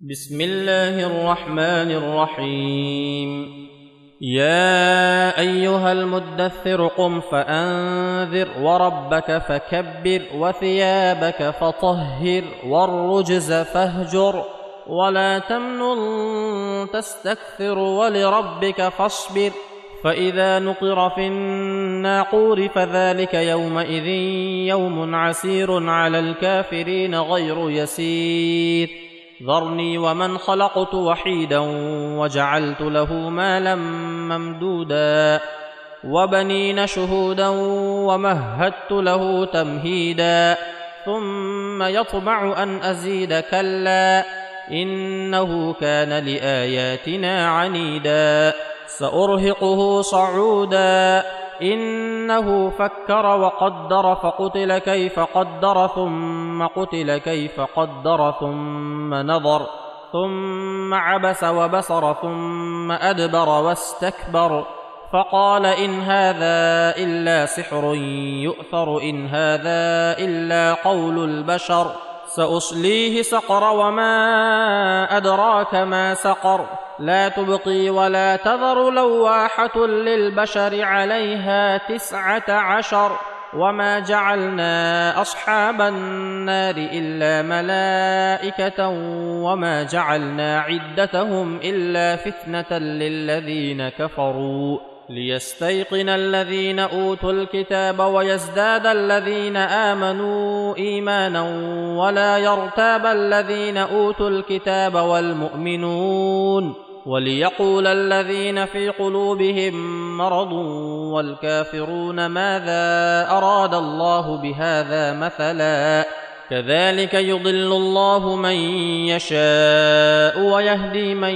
بسم الله الرحمن الرحيم. يا أيها المدثر قم فأنذر وربك فكبر وثيابك فطهر والرجز فاهجر ولا تمنن تستكثر ولربك فاصبر فإذا نقر في الناقور فذلك يومئذ يوم عسير على الكافرين غير يسير. ذرني ومن خلقت وحيدا وجعلت له مالا ممدودا وبنين شهودا ومهدت له تمهيدا ثم يطمع أن أزيد كلا إنه كان لآياتنا عنيدا سأرهقه صعودا إنه فكر وقدر فقتل كيف قدر ثم قتل كيف قدر ثم نظر ثم عبس وبصر ثم أدبر واستكبر فقال إن هذا إلا سحر يؤثر إن هذا إلا قول البشر سأصليه سقر وما أدراك ما سقر لا تبقي ولا تذر لواحة للبشر عليها تسعة عشر وما جعلنا أصحاب النار إلا ملائكة وما جعلنا عدتهم إلا فتنة للذين كفروا ليستيقن الذين أوتوا الكتاب ويزداد الذين آمنوا إيمانا ولا يرتاب الذين أوتوا الكتاب والمؤمنون وليقول الذين في قلوبهم مرض والكافرون ماذا أراد الله بهذا مثلا كذلك يضل الله من يشاء ويهدي من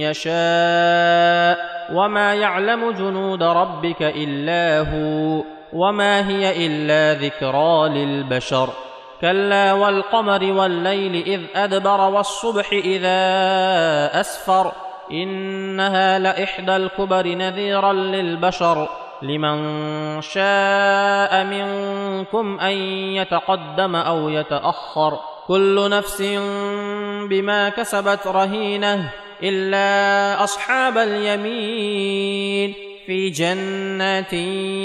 يشاء وما يعلم جنود ربك إلا هو وما هي إلا ذكرى للبشر كلا والقمر والليل إذ أدبر والصبح إذا أسفر إنها لإحدى الكبر نذيرا للبشر. لمن شاء منكم أن يتقدم أو يتأخر. كل نفس بما كسبت رهينة إلا أصحاب اليمين. في جنات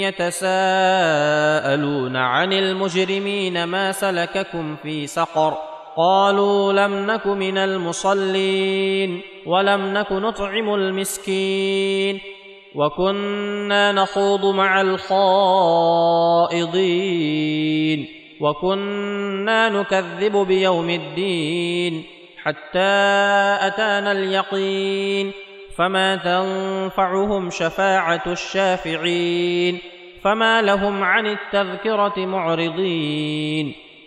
يتساءلون عن المجرمين ما سلككم في سقر. قالوا لم نك من المصلين ولم نك نطعم المسكين وكنا نخوض مع الخائضين وكنا نكذب بيوم الدين حتى أتانا اليقين فما تنفعهم شفاعة الشافعين فما لهم عن التذكرة معرضين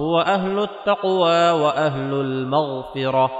هو أهل التقوى وأهل المغفرة.